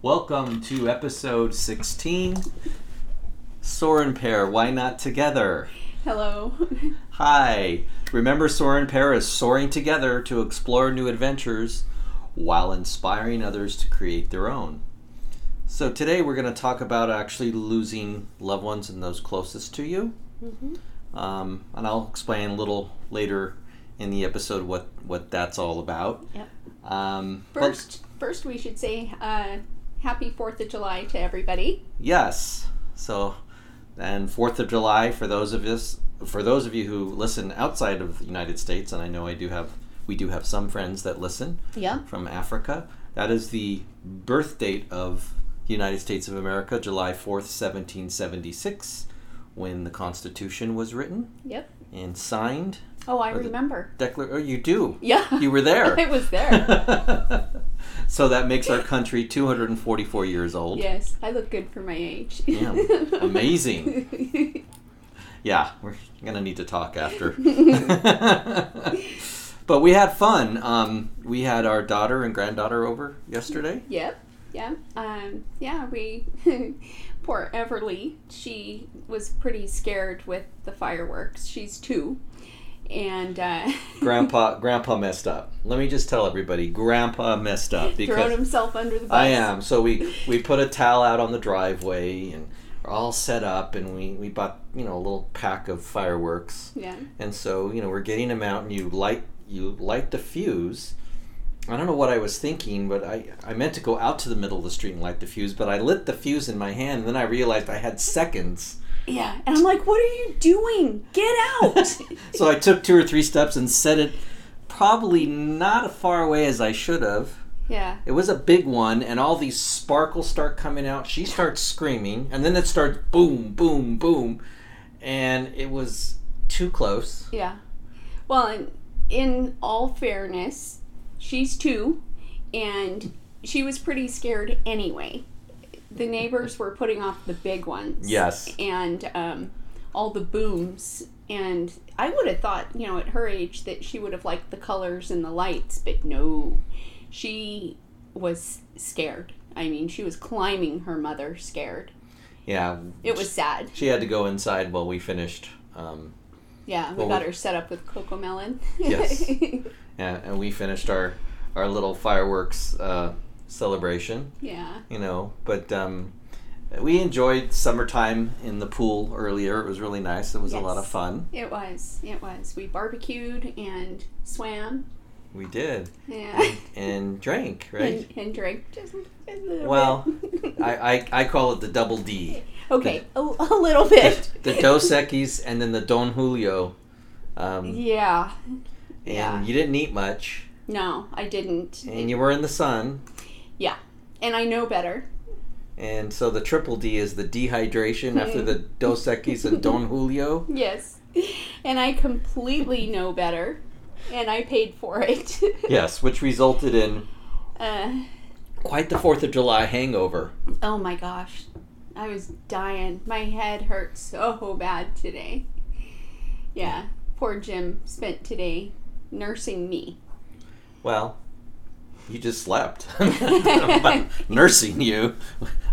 Welcome to episode 16 Soren Pair, Why Not Together? Hello. Hi. Remember, Soren Pair is soaring together to explore new adventures while inspiring others to create their own. So, today we're going to talk about actually losing loved ones and those closest to you. Um, and I'll explain a little later in the episode what, what that's all about. Yep. Um, First, first we should say uh, Happy Fourth of July to everybody. Yes. So, and Fourth of July for those of us, for those of you who listen outside of the United States, and I know I do have, we do have some friends that listen Yeah. from Africa. That is the birth date of the United States of America, July fourth, seventeen seventy six, when the Constitution was written Yep. and signed. Oh, I remember. Declar- oh, you do. Yeah. You were there. I was there. so that makes our country 244 years old. yes, I look good for my age. Yeah, amazing. Yeah, we're gonna need to talk after. but we had fun. Um, we had our daughter and granddaughter over yesterday. Yep. Yeah. Um, yeah, we poor Everly, she was pretty scared with the fireworks. She's two. And uh Grandpa, Grandpa messed up. Let me just tell everybody, Grandpa messed up thrown because himself under the bus. I am. So we we put a towel out on the driveway and we're all set up, and we we bought you know a little pack of fireworks. Yeah. And so, you know, we're getting them out and you light you light the fuse. I don't know what I was thinking, but I, I meant to go out to the middle of the street and light the fuse, but I lit the fuse in my hand and then I realized I had seconds. Yeah. And I'm like, what are you doing? Get out. So I took two or three steps and set it probably not as far away as I should have. yeah. It was a big one, and all these sparkles start coming out. She starts screaming, and then it starts boom, boom, boom, and it was too close. Yeah. Well, in, in all fairness, she's two, and she was pretty scared anyway. The neighbors were putting off the big ones. Yes. And um, all the booms. And I would have thought, you know, at her age, that she would have liked the colors and the lights, but no. She was scared. I mean, she was climbing her mother scared. Yeah, It was sad. She had to go inside while we finished. Um, Yeah, we Well, got we- her set up with Cocomelon. Yes. and, and we finished our our little fireworks uh, celebration. yeah. You know, but um, we enjoyed summertime in the pool earlier. It was really nice. It was a lot of fun. It was. It was. We barbecued and swam. We did Yeah. and drank. Right. And, and drank just a little Well, bit. I, I I call it the double D. okay, a, a little bit. The Dos Equis and then the Don Julio. Um, Yeah. and yeah. you didn't eat much, No, I didn't. and you were in the sun. Yeah. And I know better. And so the triple D is the dehydration after the Dos Equis and Don Julio. Yes. And I completely know better. And I paid for it. Yes, which resulted in Uh, quite the Fourth of July hangover. oh my gosh. I was dying. My head hurt so bad today. Yeah. Poor Jim spent today nursing me. Well, you just slept. Nursing you.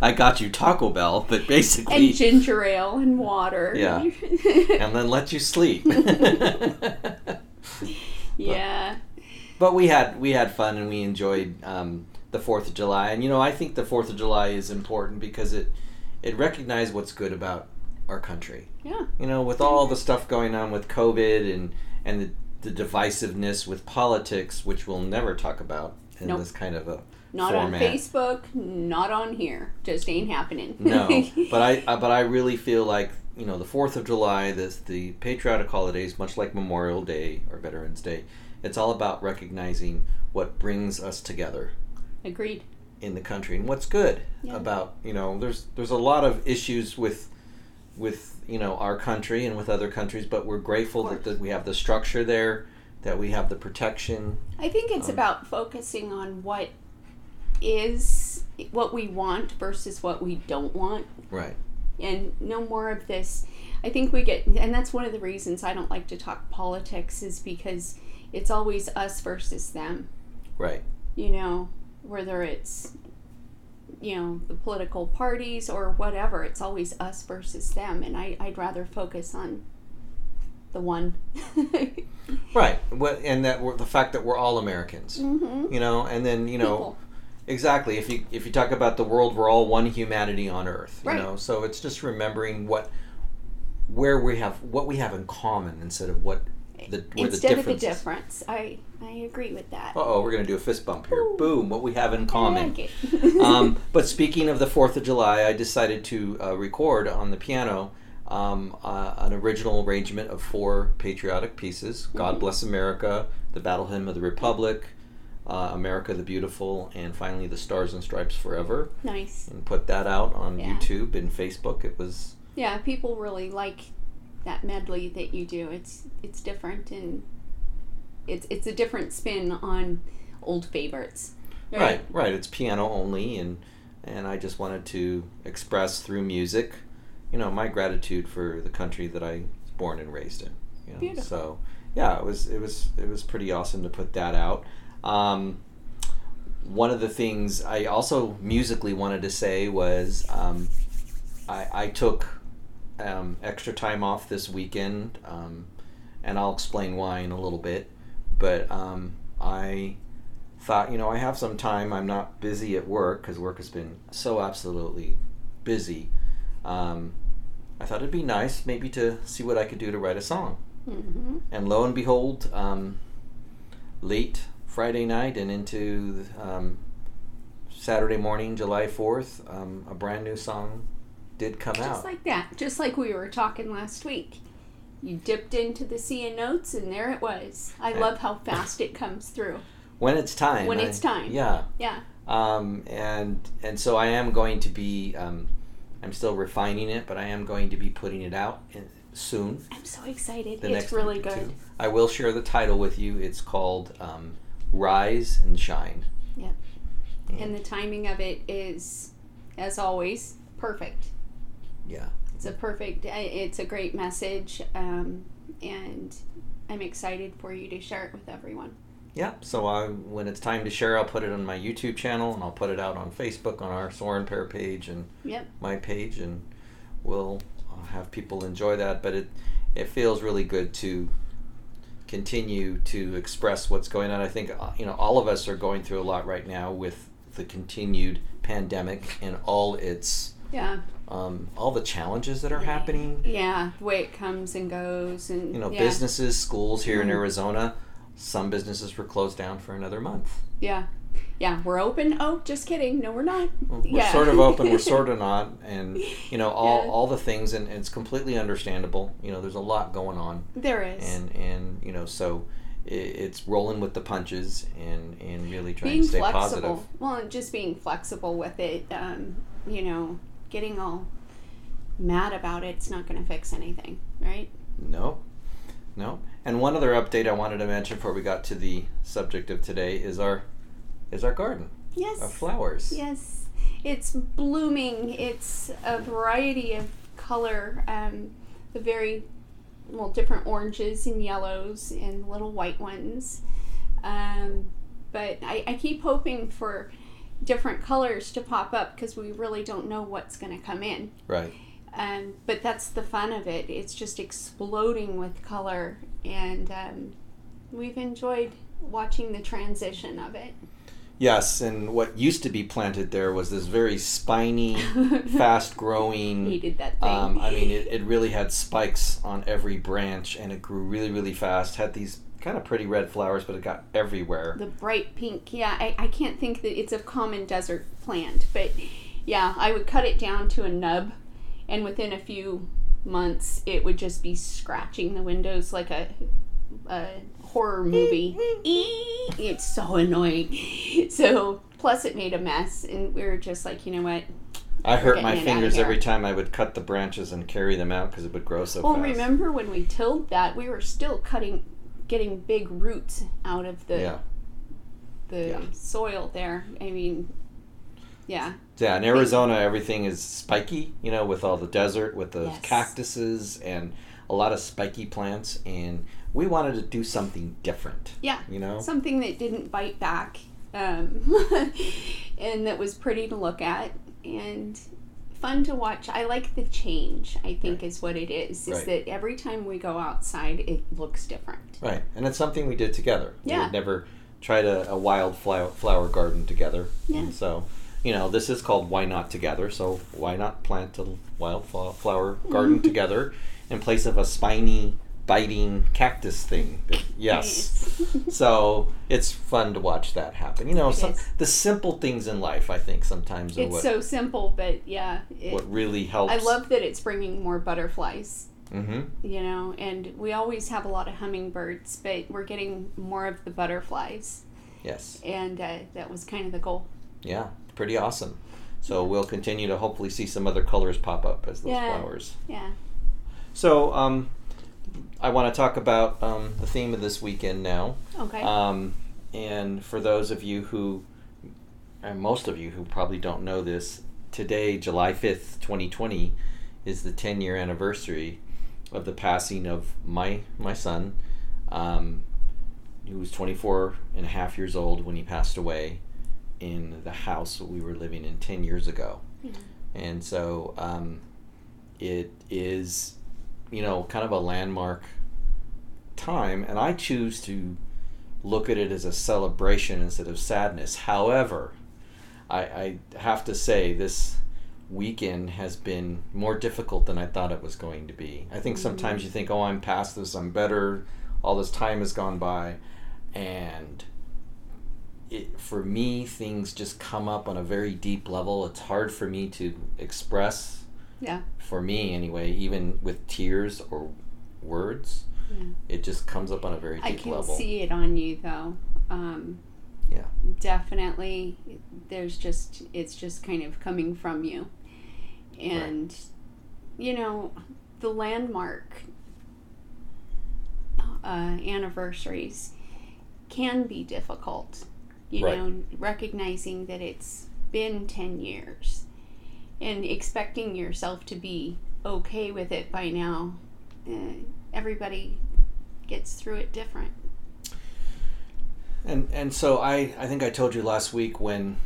I got you Taco Bell, but basically, and ginger ale and water. Yeah. and then let you sleep. yeah. but we had we had fun and we enjoyed um, the Fourth of July. And you know, I think the Fourth of July is important because it it recognized what's good about our country. Yeah. You know, with all the stuff going on with COVID and and the, the divisiveness with politics, which we'll never talk about in Nope. this kind of a Not format. on Facebook, not on here. Just ain't happening. no, but I uh, but I really feel like you know the Fourth of July, this the patriotic holidays, much like Memorial Day or Veterans Day, it's all about recognizing what brings us together Agreed. in the country and what's good Yeah. about you know there's there's a lot of issues with with you know our country and with other countries, but we're grateful that, that we have the structure there, that we have the protection. I think it's Um, about focusing on what is what we want versus what we don't want. Right. and no more of this. I think we get, and that's one of the reasons I don't like to talk politics, is because it's always us versus them. Right. You know, whether it's you know the political parties or whatever. It's always us versus them, and I, I'd rather focus on the one. Right. What and that we're, the fact that we're all Americans. hmm You know, and then you know People. exactly if you if you talk about the world, we're all one humanity on Earth. You Right. know, so it's just remembering what where we have what we have in common instead of what the Instead the of the difference. I I agree with that. Uh oh, we're gonna do a fist bump here. Ooh. Boom! What we have in common. like um, but speaking of the Fourth of July, I decided to uh, record on the piano um, uh, an original arrangement of four patriotic pieces: "God Mhm. Bless America," "The Battle Hymn of the Republic," uh, "America the Beautiful," and finally "The Stars and Stripes Forever." nice. And put that out on Yeah. YouTube and Facebook. It was Yeah, people really like that medley that you do. It's it's different and it's it's a different spin on old favorites. right, right. It's piano only, and and I just wanted to express through music, you know, my gratitude for the country that I was born and raised in. You know? Beautiful. So yeah, it was it was it was pretty awesome to put that out. Um, one of the things I also musically wanted to say was um, I, I took um, extra time off this weekend, um, and I'll explain why in a little bit. But um, I thought, you know, I have some time. I'm not busy at work because work has been so absolutely busy. Um, I thought it'd be nice maybe to see what I could do to write a song. hmm And lo and behold, um, late Friday night and into um, Saturday morning, July 4th, um, a brand new song did come Just out. Just like that. Just like we were talking last week. You dipped into the sea of notes and there it was. I Yeah. love how fast it comes through. when it's time. When I- it's time. Yeah. Yeah. Um, and and so I am going to be. I'm still refining it, but I am going to be putting it out soon. I'm so excited. The it's really good. two. I will share the title with you. It's called um, "Rise and Shine." Yep. And, And the timing of it is, as always, perfect. yeah, It's a perfect, uh, it's a great message. Um, and I'm excited for you to share it with everyone. Yeah. So I, when it's time to share, I'll put it on my YouTube channel, and I'll put it out on Facebook on our Soren Pair page and Yep. my page, and we'll uh, have people enjoy that. But it it feels really good to continue to express what's going on. I think uh, you know all of us are going through a lot right now with the continued pandemic and all its Yeah. um, all the challenges that are happening. Yeah. The way it comes and goes. And, You know, yeah. businesses, schools here in Mm. Arizona. Some businesses were closed down for another month. Yeah. Yeah. We're open. Oh, just kidding. No, we're not. We're Yeah. sort of open, we're sort of not, and you know all Yeah. all the things, and, and it's completely understandable. You know, there's a lot going on, There is. and and you know, so it's rolling with the punches, and and really trying being to stay flexible. positive. Well, just being flexible with it. Um, you know, getting all mad about it, it's not going to fix anything, right? No, no. And one other update I wanted to mention before we got to the subject of today is our is our garden, Yes. our flowers. Yes, it's blooming. It's a variety of color, um, the very well different oranges and yellows and little white ones. Um, but I, I keep hoping for different colors to pop up because we really don't know what's going to come in. Right. Um, but that's the fun of it. It's just exploding with color, and um, we've enjoyed watching the transition of it. Yes, and what used to be planted there was this very spiny, fast growing. Hated that thing. Um, I mean, it, it really had spikes on every branch, and it grew really, really fast. Had these kind of pretty red flowers, but it got everywhere. the bright pink. Yeah, I, I can't think that it's a common desert plant, but yeah, I would cut it down to a nub, and within a few months, it would just be scratching the windows like a, a horror movie. It's so annoying. So, plus, it made a mess, and we were just like, you know what? I hurt my fingers every time I would cut the branches and carry them out because it would grow so Well, fast. Well, remember when we tilled that, we were still cutting, getting big roots out of the Yeah. the Yeah. soil there. I mean, yeah. Yeah, in Arizona, everything is spiky, you know, with all the desert, with the Yes. cactuses and a lot of spiky plants. And we wanted to do something different, Yeah. you know? Something that didn't bite back um, and that was pretty to look at and fun to watch. I like the change. I think Right. is what it is. Is Right. that every time we go outside, it looks different. Right, and it's something we did together. We Yeah. had never tried a, a wild flower, flower garden together. Yeah. And so, you know, this is called Why Not Together. So, why not plant a wildflower garden together in place of a spiny, biting cactus thing? Yes. so, it's fun to watch that happen. You know, some, the simple things in life, I think, sometimes are It's what, so simple, but yeah. It, what really helps. I love that it's bringing more butterflies. hmm you know, and we always have a lot of hummingbirds, but we're getting more of the butterflies, Yes. and uh, that was kind of the goal. Yeah, pretty awesome. So, we'll continue to hopefully see some other colors pop up as those Yeah. flowers. Yeah. So, um, I want to talk about um, the theme of this weekend now. Okay. Um, and for those of you who, and most of you who probably don't know this, today, July 5th, 2020, is the 10 year anniversary of the passing of my, my son, um, who was 24 and a half years old when he passed away in the house we were living in 10 years ago. Yeah. And so um, it is, you know, kind of a landmark time. And I choose to look at it as a celebration instead of sadness. However, I, I have to say this weekend has been more difficult than I thought it was going to be. I think sometimes you think, oh, I'm past this, I'm better, all this time has gone by. And it, for me, things just come up on a very deep level. It's hard for me to express, Yeah. for me anyway, even with tears or words. Yeah. It just comes up on a very deep level. I can level. see it on you though. Um, Yeah. Definitely, there's just it's just kind of coming from you, and you know the landmark uh, anniversaries can be difficult. You Right. know, recognizing that it's been ten years, and expecting yourself to be okay with it by now. Uh, everybody gets through it different. And and so I I think I told you last week when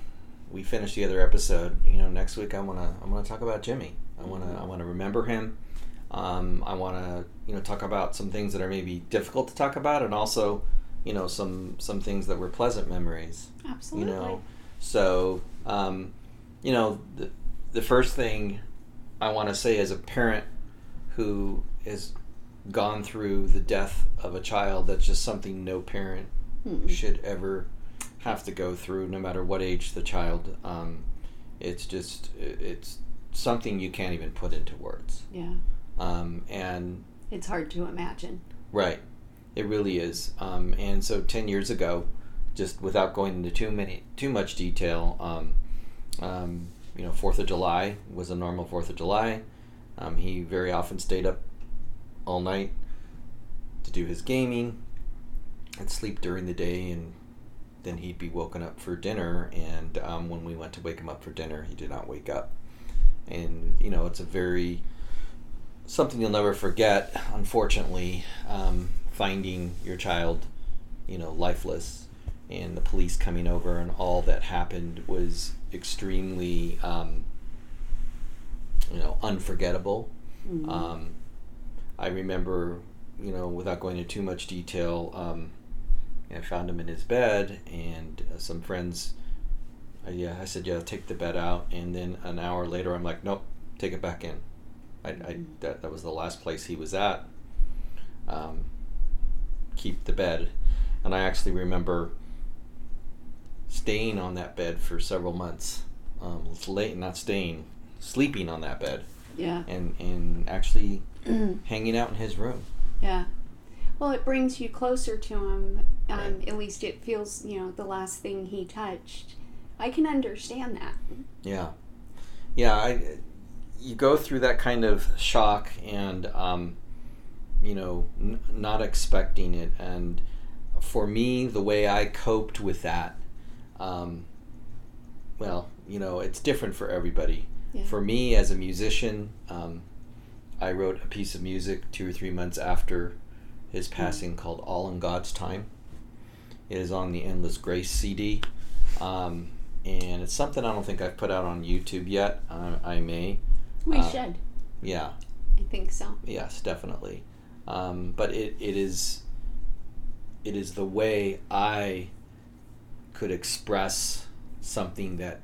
we finished the other episode. You know, next week I wanna I wanna talk about Jimmy. I wanna I wanna remember him. Um, I wanna you know talk about some things that are maybe difficult to talk about, and also you know some some things that were pleasant memories. Absolutely. You know, so um, you know the the first thing I want to say as a parent who has gone through the death of a child that's just something no parent Mm. should ever have to go through, no matter what age the child. Um, it's just it's something you can't even put into words. Yeah, Um, and it's hard to imagine. right, it really is. Um, and so ten years ago, just without going into too many too much detail, um, um, you know, Fourth of July was a normal Fourth of July. Um, he very often stayed up all night to do his gaming and sleep during the day and then he'd be woken up for dinner and um, when we went to wake him up for dinner he did not wake up and you know it's a very something you'll never forget unfortunately um, finding your child you know lifeless and the police coming over and all that happened was extremely um, you know unforgettable Mm. um, I remember, you know, without going into too much detail, um, I found him in his bed, and uh, some friends, uh, yeah, I said, yeah, take the bed out, and then an hour later, I'm like, nope, take it back in. I, I Mhm. that, that was the last place he was at. Um, keep the bed, and I actually remember staying on that bed for several months. Um, late, not staying, sleeping on that bed yeah, and and actually hanging out in his room. yeah. Well, it brings you closer to him. Um, Right. At least it feels, you know, the last thing he touched. I can understand that. Yeah, yeah. I you go through that kind of shock and um, you know n- not expecting it, and for me, the way I coped with that, um, well, you know, it's different for everybody. Yeah. For me, as a musician, um, I wrote a piece of music two or three months after his passing called "All in God's Time." It is on the Endless Grace CD. um, and it's something I don't think I've put out on YouTube yet. Uh, I may. We Uh, should. Yeah. I think so. Yes, definitely. Um, but it, it is it is the way I could express something that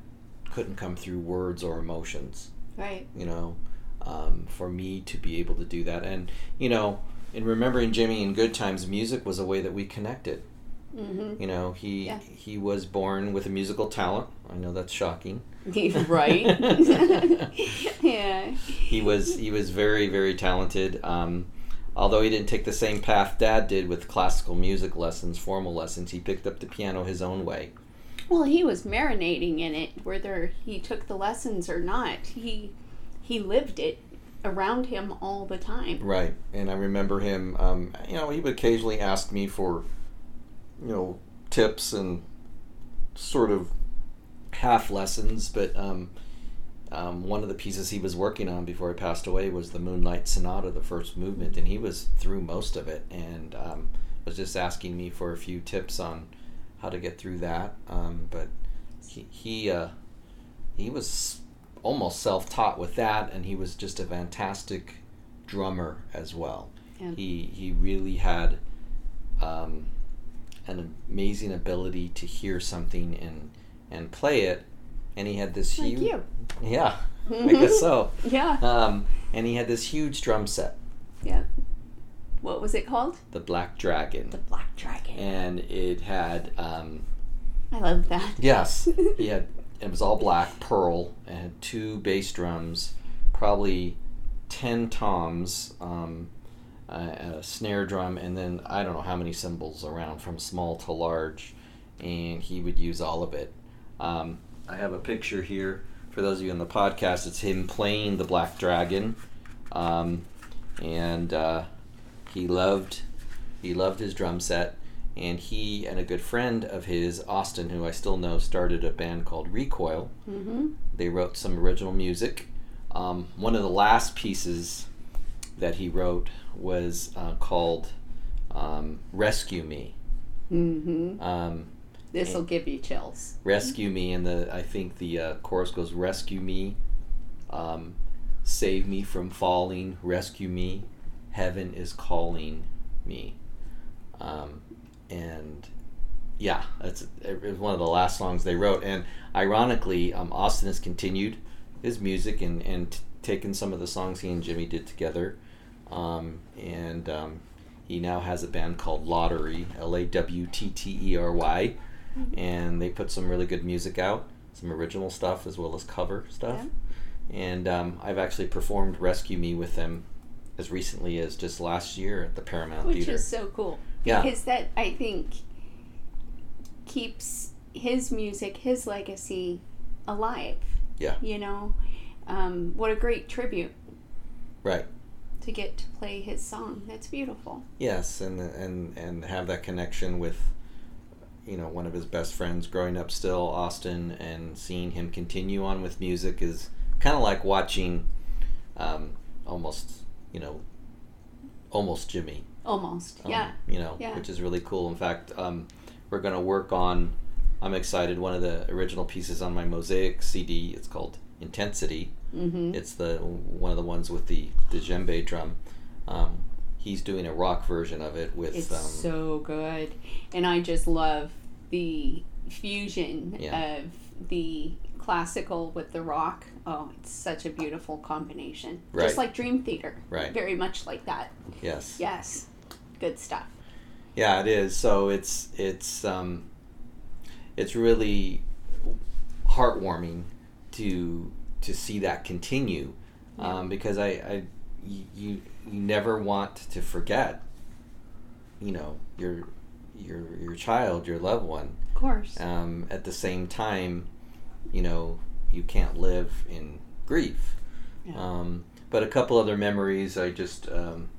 couldn't come through words or emotions. Right. You know, um, for me to be able to do that, and you know, in remembering Jimmy in good times, music was a way that we connected. Mm-hmm. You know, he Yeah. he was born with a musical talent. I know that's shocking. right. yeah. he was he was very very talented. Um, although he didn't take the same path Dad did with classical music lessons, formal lessons, he picked up the piano his own way. Well, he was marinating in it, whether he took the lessons or not. He he lived it around him all the time. Right, and I remember him. Um, you know, he would occasionally ask me for, you know, tips and sort of half lessons. But um, um, one of the pieces he was working on before he passed away was the Moonlight Sonata, the first movement, and he was through most of it, and um, was just asking me for a few tips on how to get through that. Um, but he he uh, he was almost self-taught with that, and he was just a fantastic drummer as well. Yeah. He he really had um, an amazing ability to hear something and and play it, and he had this Like huge you. yeah, I guess so. Yeah. Um, and he had this huge drum set, Yeah. What was it called? the Black Dragon, The Black Dragon. and it had um, I love that. yes, he had it was all black pearl and had two bass drums, probably ten toms, um, a, a snare drum, and then I don't know how many cymbals around from small to large, and he would use all of it. Um, I have a picture here for those of you in the podcast. It's him playing the Black Dragon, um, and uh, he loved he loved his drum set. And he and a good friend of his, Austin, who I still know, started a band called Recoil. Mm-hmm. They wrote some original music. Um, one of the last pieces that he wrote was uh, called um, "Rescue Me." Mm-hmm. Um, This will give you chills. rescue me and the i think the uh, chorus goes rescue me um, save me from falling rescue me heaven is calling me. Um, and yeah that's it was one of the last songs they wrote. And ironically um, austin has continued his music and, and t- taken some of the songs he and jimmy did together. Um, and um, he now has a band called lottery and they put some really good music out, some original stuff as well as cover stuff. And um, I've actually performed "Rescue Me" with them as recently as just last year at the Paramount Which Theater. Which is so cool. Yeah. Because that, I think, keeps his music, his legacy alive. Yeah. You know? Um, what a great tribute right. to get to play his song. That's beautiful. Yes, and and and have that connection with, you know, one of his best friends growing up still, Austin, and seeing him continue on with music is kind of like watching, um, almost, you know, almost Jimmy. Almost. um, yeah. you know, Yeah. which is really cool. In fact, um, we're going to work on. I'm excited. One of the original pieces on my Mosaic CD. It's called Intensity. Mm-hmm. It's the one of the ones with the the djembe drum. He's doing a rock version of it with. It's um, so good. And I just love the fusion Yeah. of the classical with the rock. Oh, it's such a beautiful combination. Right. Just like Dream Theater. Right. Very much like that. yes. Yes. Good stuff. Yeah, it is. So it's it's um, it's really heartwarming to to see that continue, um, because I, I you you never want to forget, you know, your your your child, your loved one. Of course. Um, at the same time, you know, you can't live in grief. Yeah. Um, but a couple other memories, I just um,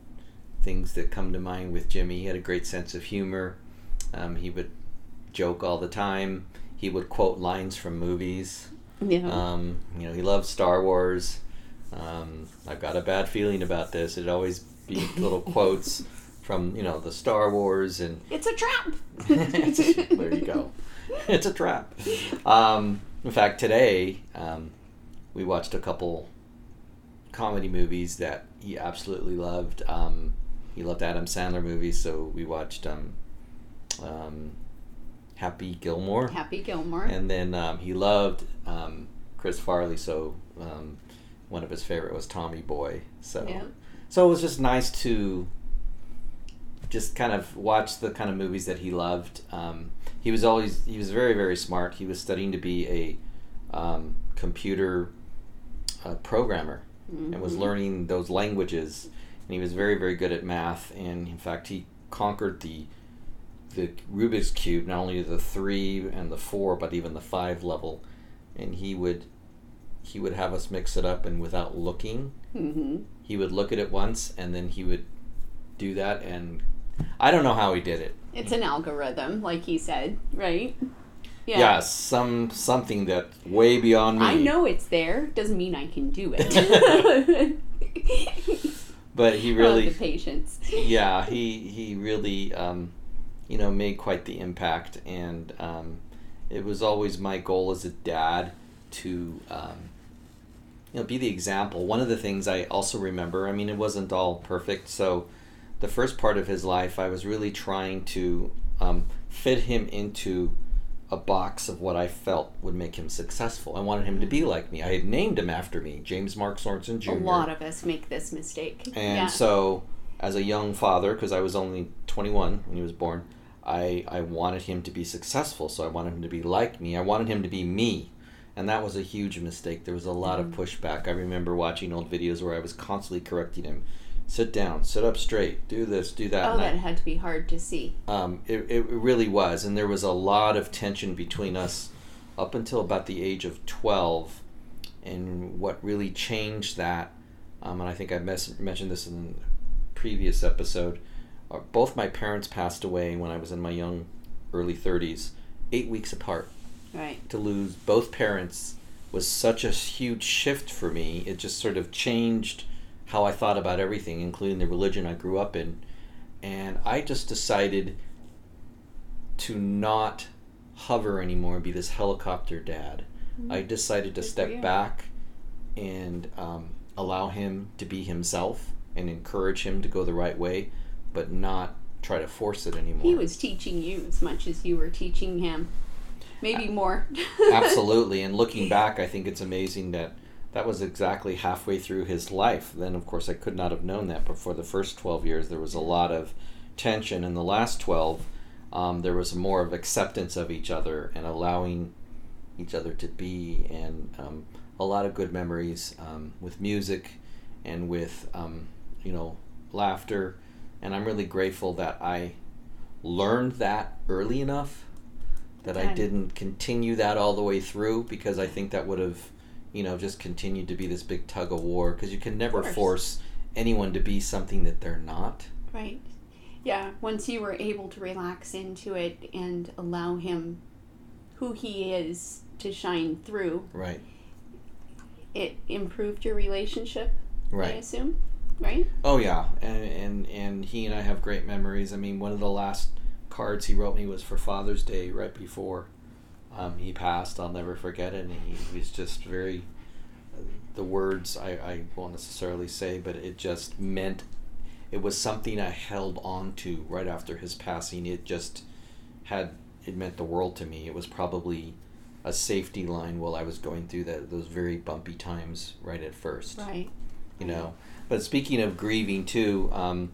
things that come to mind with Jimmy. He had a great sense of humor. Um, he would joke all the time. He would quote lines from movies. yeah. Um, you know, he loved Star Wars. Um, I've got a bad feeling about this. It'd always be little quotes from you know the Star Wars and it's a trap. there you go. it's a trap. Um, in fact, today um, we watched a couple comedy movies that he absolutely loved. Um, he loved Adam Sandler movies, so we watched um, um, Happy Gilmore. Happy Gilmore. And then um, he loved um, Chris Farley, so um, one of his favorite was Tommy Boy. So, Yeah. so it was just nice to just kind of watch the kind of movies that he loved. Um, he was always he was very very smart. He was studying to be a um, computer uh, programmer and was Mhm. learning those languages. And he was very very good at math. And in fact, he conquered the the Rubik's cube, not only the three and the four, but even the five level. And he would he would have us mix it up, and without looking, Mhm. he would look at it once, and then he would do that. And I don't know how he did it. It's an algorithm, like he said, right? Yeah, some something that way beyond me. I know it's there. Doesn't mean I can do it. But he Oh, really, the patience. yeah, he he really, um, you know, made quite the impact, and um, it was always my goal as a dad to, um, you know, be the example. One of the things I also remember, I mean, it wasn't all perfect, so the first part of his life, I was really trying to um, fit him into a box of what I felt would make him successful. I wanted him to be like me. I had named him after me, James Mark Sorensen Jr. A lot of us make this mistake. And yeah. so, as a young father, because I was only 21 when he was born, I, I wanted him to be successful. So I wanted him to be like me. I wanted him to be me. And that was a huge mistake. There was a lot of pushback. I remember watching old videos where I was constantly correcting him sit down, sit up straight, do this, do that. oh, And I- that had to be hard to see. um, it, it really was. And there was a lot of tension between us up until about the age of 12. And what really changed that, um, and I think I mes- mentioned this in a previous episode, uh, both my parents passed away when I was in my young, early 30s, eight weeks apart. Right. To lose both parents was such a huge shift for me. It just sort of changed how I thought about everything, including the religion I grew up in. And I just decided to not hover anymore and be this helicopter dad. I decided to Good step back and um, allow him to be himself and encourage him to go the right way, but not try to force it anymore. He was teaching you as much as you were teaching him. Maybe more. Absolutely. And looking back, I think it's amazing that that was exactly halfway through his life. Then, of course, I could not have known that. But for the first 12 years, there was a lot of tension. In the last 12, um, there was more of acceptance of each other and allowing each other to be, and um, a lot of good memories um, with music and with, um, you know, laughter. And I'm really grateful that I learned that early enough that I didn't continue that all the way through because I think that would have, you know, just continued to be this big tug of war because you can never force anyone to be something that they're not. Right. Yeah, once you were able to relax into it and allow him who he is to shine through, Right. it improved your relationship, Right. I assume. Right? Oh yeah, and, and and he and I have great memories. I mean, one of the last cards he wrote me was for Father's Day, right before um, he passed. I'll never forget it. And he was just very. The words I, I won't necessarily say, but it just meant. It was something I held on to right after his passing. It just had it meant the world to me. It was probably a safety line while I was going through that those very bumpy times right at first Right. you know. But speaking of grieving too, um,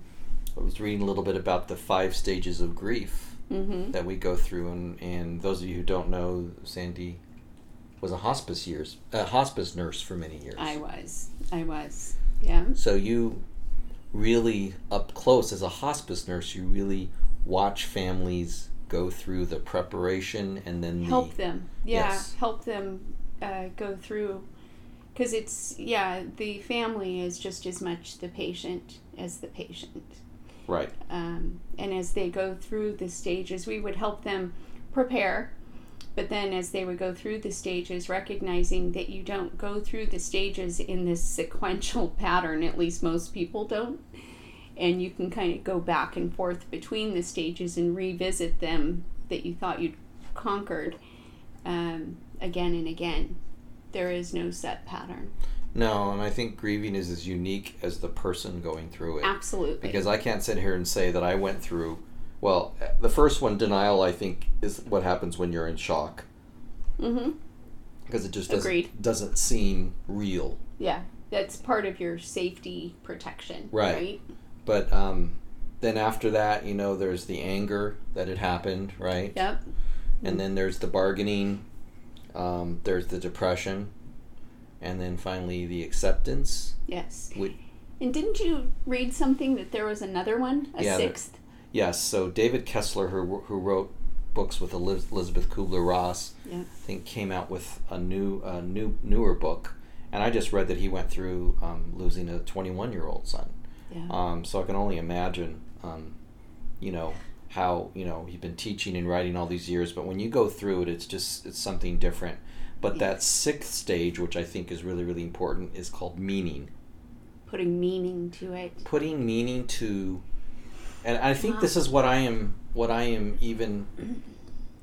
I was reading a little bit about the five stages of grief Mm-hmm. that we go through, and, and those of you who don't know, Sandy was a hospice years a hospice nurse for many years. I was. I was. Yeah. So you really up close as a hospice nurse, you really watch families go through the preparation and then the help them yeah Yes. help them uh, go through because it's yeah the family is just as much the patient as the patient right. um, and as they go through the stages we would help them prepare but then as they would go through the stages recognizing that you don't go through the stages in this sequential pattern at least most people don't and you can kind of go back and forth between the stages and revisit them that you thought you'd conquered um, again and again. There is no set pattern. No, and I think grieving is as unique as the person going through it. Absolutely. Because I can't sit here and say that I went through. Well, the first one, denial, I think, is what happens when you're in shock. Mm-hmm. Because it just doesn't, Agreed. doesn't seem real. Yeah, that's part of your safety protection. Right. Right. But um, then after that, you know, there's the anger that it happened, right? Yep. And then there's the bargaining. Um, there's the depression. And then finally the acceptance. Yes. We, And didn't you read something that there was another one, a Yeah, there- sixth? Yes, so David Kessler, who, who wrote books with Elizabeth Kubler Ross, Yeah. I think came out with a new, a new, newer book, and I just read that he went through um, losing a 21 year old son. Yeah. Um, so I can only imagine, um, you know, how you know he'd been teaching and writing all these years, but when you go through it, it's just it's something different. But that sixth stage, which I think is really really important, is called meaning. Putting meaning to it. Putting meaning to, and I think Wow. this is what I am what I am even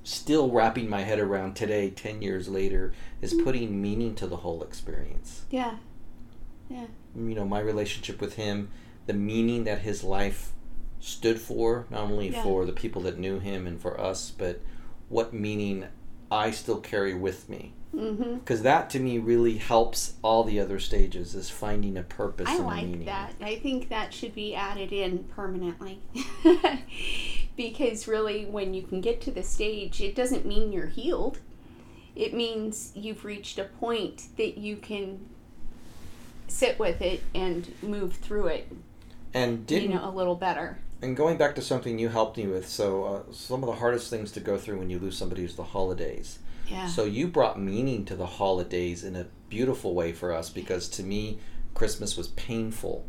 still wrapping my head around today, ten years later, is mm. putting meaning to the whole experience. Yeah. Yeah. you know my relationship with him the meaning that his life stood for not only Yeah. for the people that knew him and for us but what meaning i still carry with me Mm-hmm. because that to me really helps all the other stages is finding a purpose I and a like meaning that. I think that should be added in permanently. because really, when you can get to the stage, it doesn't mean you're healed. It means you've reached a point that you can sit with it and move through it, and didn't you know, a little better. and going back to something you helped me with so uh, some of the hardest things to go through when you lose somebody is the holidays Yeah. So you brought meaning to the holidays in a beautiful way for us because to me, Christmas was painful.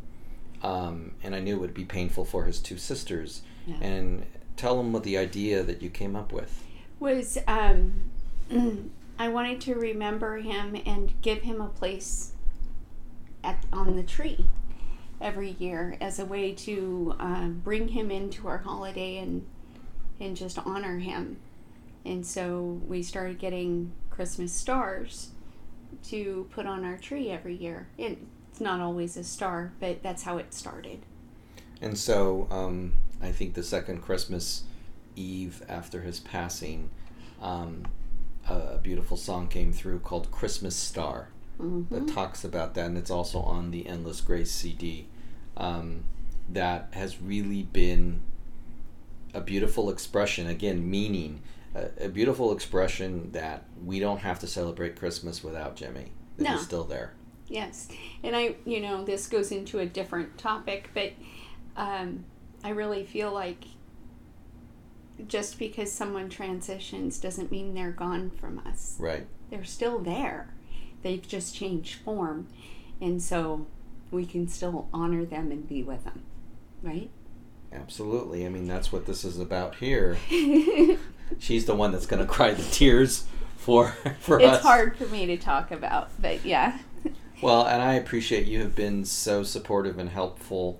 Um, and I knew it would be painful for his two sisters. Yeah. And tell them what the idea that you came up with. was um, I wanted to remember him and give him a place at on the tree every year as a way to uh, bring him into our holiday and and just honor him. And so we started getting Christmas stars to put on our tree every year. It's not always a star, but that's how it started. And so um, I think the second Christmas Eve after his passing, um, a, beautiful song came through called Christmas Star. hmm that talks about that, and it's also on the Endless Grace CD. Um, that has really been a beautiful expression, again, meaning, a, a beautiful expression that we don't have to celebrate Christmas without Jimmy. That No. he's still there. Yes, and I, you know, this goes into a different topic, but um, I really feel like just because someone transitions doesn't mean they're gone from us. Right. They're still there. They've just changed form, and so we can still honor them and be with them, right? Absolutely. I mean, that's what this is about here. She's the one that's going to cry the tears for for us. it's hard for me to talk about, but yeah. Well, and I appreciate you have been so supportive and helpful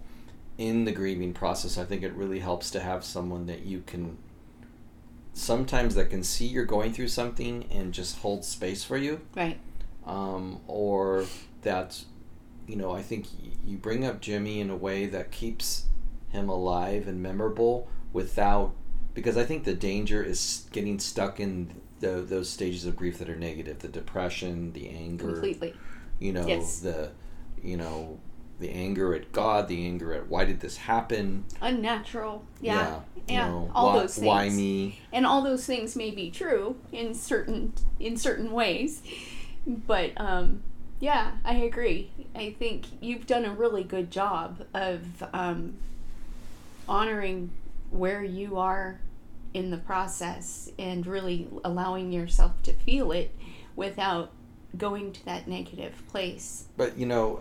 in the grieving process. I think it really helps to have someone that you can sometimes that can see you're going through something and just hold space for you. Right. Um, or that, you know, I think you bring up Jimmy in a way that keeps him alive and memorable without, because I think the danger is getting stuck in the, those stages of grief that are negative the depression, the anger Completely. you know Yes. the you know the anger at god the anger at why did this happen Unnatural. Yeah. Yeah, know, all why, those things. why me and all those things may be true in certain in certain ways but um yeah i agree i think you've done a really good job of um honoring where you are in the process and really allowing yourself to feel it without going to that negative place. But you know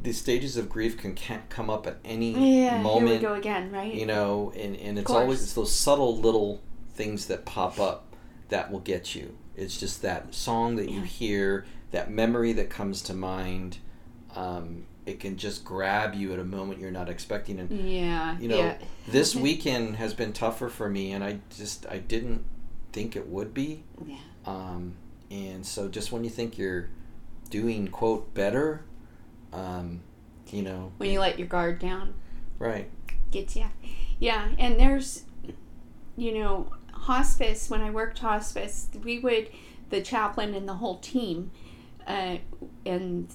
the stages of grief can can't come up at any yeah here we moment go again right? you know and, and it's always it's those subtle little things that pop up that will get you. It's just that song that you hear that memory that comes to mind um, it can just grab you at a moment you're not expecting and yeah you know yeah this weekend has been tougher for me and i just i didn't think it would be. Yeah. Um, and so just when you think you're doing quote better, um, you know, When you let your guard down, right, gets you. Yeah, and there's, you know, hospice. When I worked hospice, we would the chaplain and the whole team, uh, and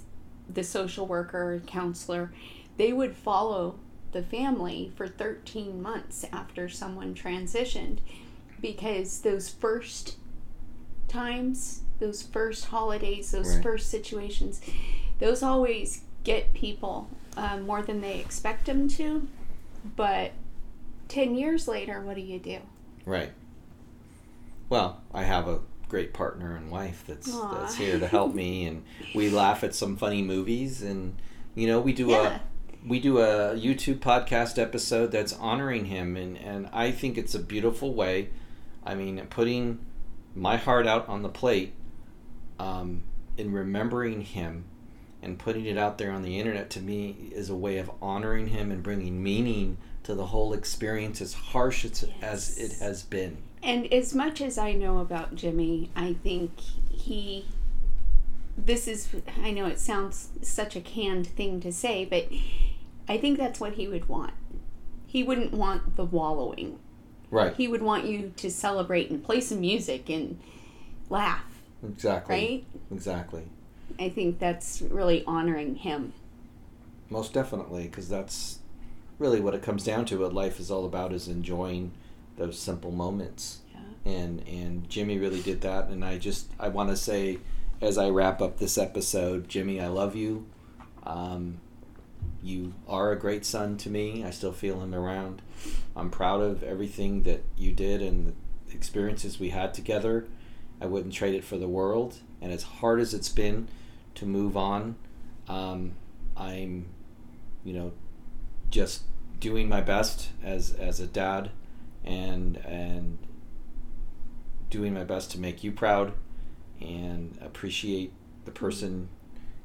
the social worker, counselor, they would follow the family for 13 months after someone transitioned because those first times, those first holidays, those Right. first situations, those always get people uh, more than they expect them to. But 10 years later, what do you do? right. Well, I have a great partner and wife that's Aw. that's here to help me, and we laugh at some funny movies, and you know, we do Yeah. a we do a YouTube podcast episode that's honoring him, and and I think it's a beautiful way. I mean, putting my heart out on the plate, um, in remembering him, and putting it out there on the internet to me is a way of honoring him and bringing meaning to the whole experience, as harsh as, as it has been. And as much as I know about Jimmy, I think he. This is. I know it sounds such a canned thing to say, but I think that's what he would want. He wouldn't want the wallowing. Right. He would want you to celebrate and play some music and laugh, Exactly. right? Exactly. I think that's really honoring him. Most definitely, because that's really what it comes down to. What life is all about is enjoying those simple moments. Yeah. And and Jimmy really did that. And I just I want to say, as I wrap up this episode, Jimmy, I love you. Um, you are a great son to me. I still feel him around. I'm proud of everything that you did and the experiences we had together. I wouldn't trade it for the world. And as hard as it's been to move on, um, I'm, you know, just doing my best as as a dad, and and doing my best to make you proud, and appreciate the person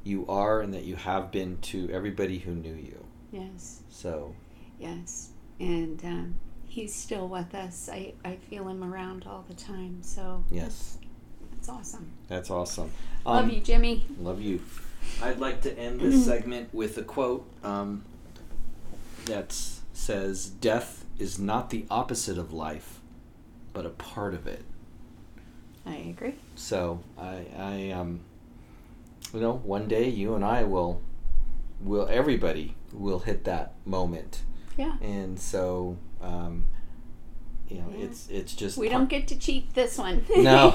you are and that you have been to everybody who knew you. Yes. So Yes. And um, he's still with us. I, I feel him around all the time. So yes, That's awesome. that's awesome. Love Um, you, Jimmy. Love you. I'd like to end this segment with a quote um, that says, "Death is not the opposite of life, but a part of it." I agree. So I, I, um, you know, one day you and I will, will everybody will hit that moment, Yeah. and so, um, you know, Yeah. it's it's just We part- don't get to cheat this one. No.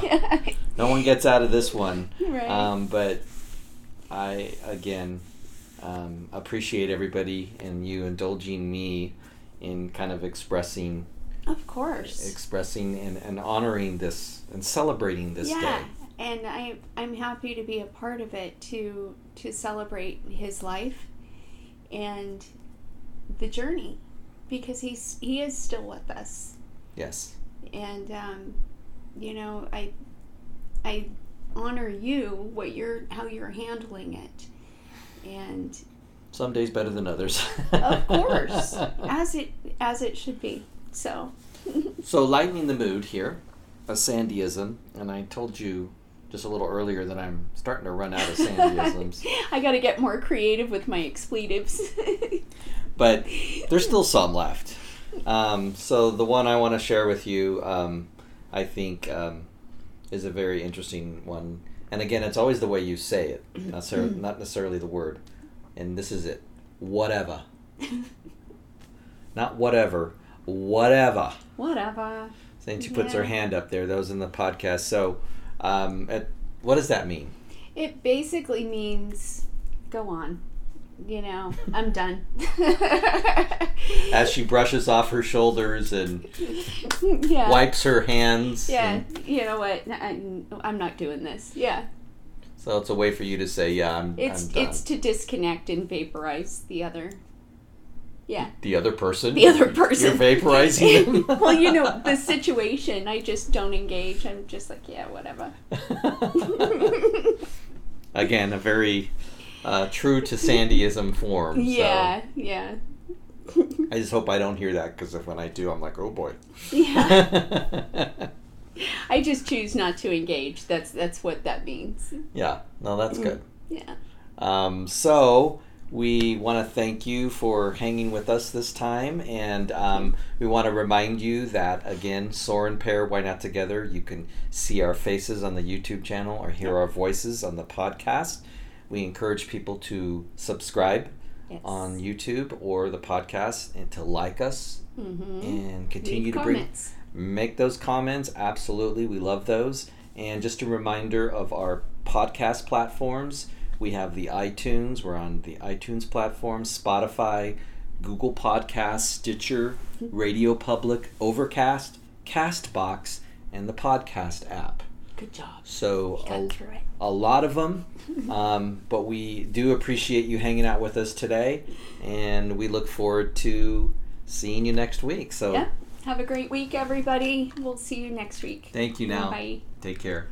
no one gets out of this one. right. Um, but I again um, appreciate everybody and you indulging me in kind of expressing, of course. expressing and, and honoring this and celebrating this yeah. day. And I I'm happy to be a part of it to to celebrate his life and the journey because he's he is still with us. Yes. and um, you know i i honor you what you're how you're handling it and Some days better than others. of course as it as it should be so so lightening the mood here, a Sandyism, and I told you just a little earlier that I'm starting to run out of Sandyisms. i got to get more creative with my expletives but there's still some left. Um, so the one I want to share with you, um, I think, um, is a very interesting one. And again, it's always the way you say it, not necessarily, not necessarily the word. And this is it: whatever, not whatever, whatever. whatever. Since she puts her hand up there, those in the podcast. So, um, at, what does that mean? it basically means go on. You know i'm done. As she brushes off her shoulders and yeah. wipes her hands. yeah. and- you know what? I'm not doing this. Yeah So it's a way for you to say, "Yeah, I'm, It's I'm done." it's to disconnect and vaporize the other. Yeah, the other person. the other person. You're vaporizing them. well, you know the situation. I just don't engage. I'm just like, yeah, whatever. Again, a very uh, true to Sandyism form. yeah, yeah, I just hope I don't hear that because if when I do, I'm like, oh boy. yeah. I just choose not to engage. That's that's what that means. Yeah, no, that's good. Yeah. Um, so we want to thank you for hanging with us this time, and um, we want to remind you that again, Soren Pair, Why Not Together. You can see our faces on the YouTube channel or hear our voices on the podcast. We encourage people to subscribe Yes. on YouTube or the podcast and to like us mm-hmm. and continue Leave to bring comments. Make those comments. Absolutely we love those. And just a reminder of our podcast platforms. We have the itunes. We're on the itunes platform spotify google Podcasts, stitcher radio public overcast castbox and the podcast app. Good job. so a, a lot of them um, but we do appreciate you hanging out with us today and we look forward to seeing you next week. So Yeah. Have a great week, everybody. We'll see you next week. thank you now Bye. take care